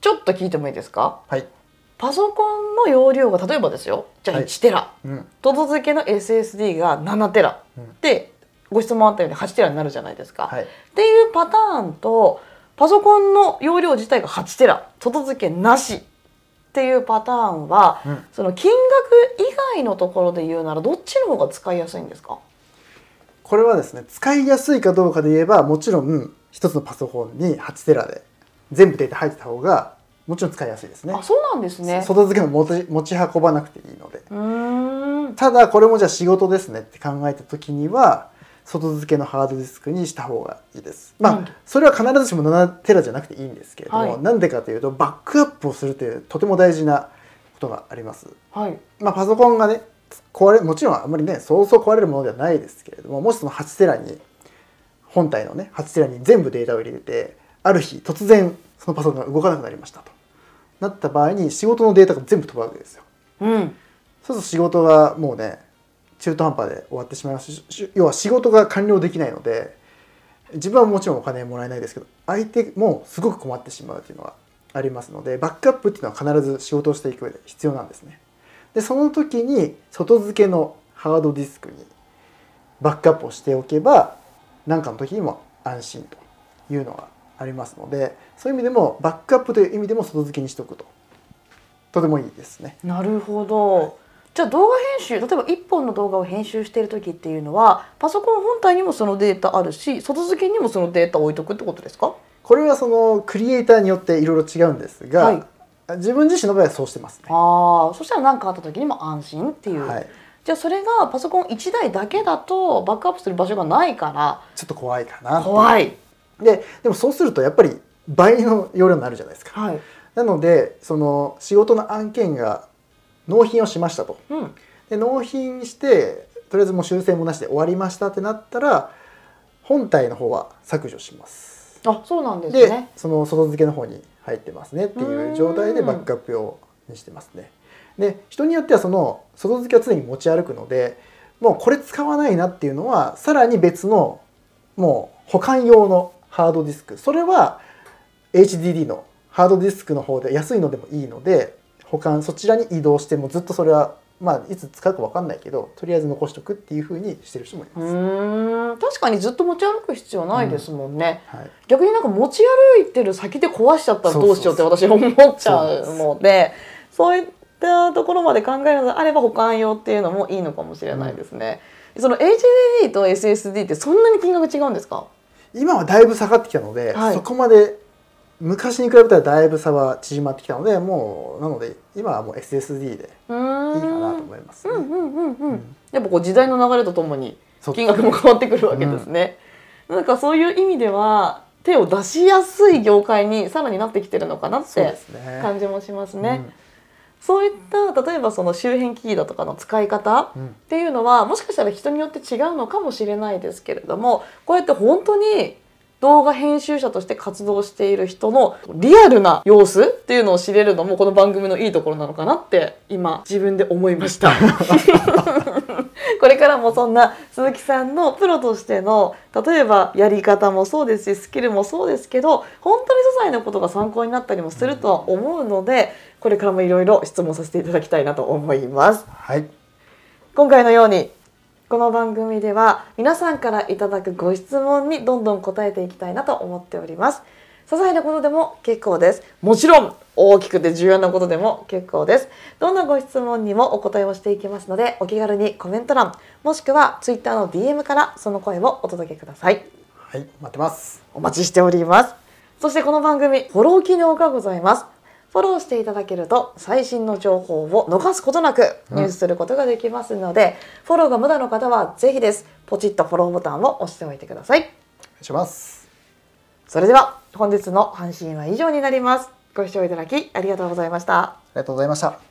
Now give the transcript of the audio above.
ちょっと聞いてもいいですか？はい、パソコンの容量が例えばですよ。じゃあはい。1テラ、うん。外付けの SSD が7テラ、うん。でご質問あったように8テラになるじゃないですか、はい、っていうパターンとパソコンの容量自体が8テラ。外付けなし。っていうパターンは、うん。その金額以外のところで言うならどっちの方が使いやすいんですか？これはですね使いやすいかどうかで言えばもちろん一つのパソコンに8テラで全部データ入ってた方がもちろん使いやすいですね。あそうなんですね。外付けも持ち持ち運ばなくていいので。うーん。ただこれもじゃあ仕事ですねって考えた時には外付けのハードディスクにした方がいいです。まあ、うん。それは必ずしも7テラじゃなくていいんですけれども、はい。なんでかというとバックアップをするというとても大事なことがあります。はい。まあ、パソコンがね壊れもちろんあんまりねそうそう壊れるものではないですけれどももしその8テラに本体のね8テラに全部データを入れてある日突然そのパソコンが動かなくなりましたと。なった場合に仕事のデータが全部飛ぶわけですよ。うん。そうすると仕事がもうね中途半端で終わってしまいますしし要は仕事が完了できないので自分はもちろんお金もらえないですけど相手もすごく困ってしまうというのがありますのでバックアップっていうのは必ず仕事をしていく上で必要なんですね。でその時に外付けのハードディスクにバックアップをしておけば何かの時にも安心というのがありますのでそういう意味でもバックアップという意味でも外付けにしておくととてもいいですね。なるほど。じゃあ動画編集例えば1本の動画を編集している時っていうのはパソコン本体にもそのデータあるし外付けにもそのデータを置いとくってことですか？これはそのクリエイターによっていろいろ違うんですが、はい自分自身の場合はそうしてますね。ああそしたら何かあった時にも安心っていう、はい、じゃあそれがパソコン1台だけだとバックアップする場所がないからちょっと怖いかな怖い。ででもそうするとやっぱり倍の容量になるじゃないですか。はい。なのでその仕事の案件が納品をしましたと。うん。で納品してとりあえずもう修正もなしで終わりましたってなったら本体の方は削除します。あそうなんですでね。その外付けの方に入ってますねっていう状態でバックアップ用にしてますね。で人によってはその外付けは常に持ち歩くのでもうこれ使わないなっていうのはさらに別のもう保管用のハードディスク。それは HDD のハードディスクの方で安いのでもいいので保管そちらに移動してもずっとそれはまあいつ使うか分かんないけどとりあえず残しとくっていうふうにしてる人もいます。うーん。確かにずっと持ち歩く必要ないですもんね。はい。逆になんか持ち歩いてる先で壊しちゃったらどうしようって私思っちゃうのでそういったところまで考えるのであれば保管用っていうのもいいのかもしれないですね。その HDD と SSD ってそんなに金額違うんですか？今はだいぶ下がってきたので、はい。そこまで昔に比べたらだいぶ差は縮まってきたのでもうなので今はもう SSD でいいかなと思います、ね。うん。うんうんうんうん。やっぱこう時代の流れとともに金額も変わってくるわけですね。なんかそういう意味では手を出しやすい業界にさらになってきてるのかなって感じもしますね。うんそういった例えばその周辺機器だとかの使い方っうんていうのはもしかしたら人によって違うのかもしれないですけれどもこうやって本当に動画編集者として活動している人のリアルな様子っていうのを知れるのもこの番組のいいところなのかなって今自分で思いました。これからもそんな鈴木さんのプロとしての例えばやり方もそうですしスキルもそうですけど本当に些細なことが参考になったりもするとは思うのでこれからもいろいろ質問させていただきたいなと思います。はい今回のようにこの番組では皆さんからいただくご質問にどんどん答えていきたいなと思っております。些細なことでも結構です。もちろん大きくて重要なことでも結構です。どんなご質問にもお答えをしていきますので、お気軽にコメント欄、もしくは Twitter の DM からその声をお届けください。はい待ってますお待ちしております。そしてこの番組、フォロー機能がございます。フォローしていただけると最新の情報を逃すことなく入手することができますので、フォローが無駄の方はぜひです。ポチッとフォローボタンを押しておいてください。お願いしますそれでは本日の配信は以上になります。ご視聴いただきありがとうございました。ありがとうございました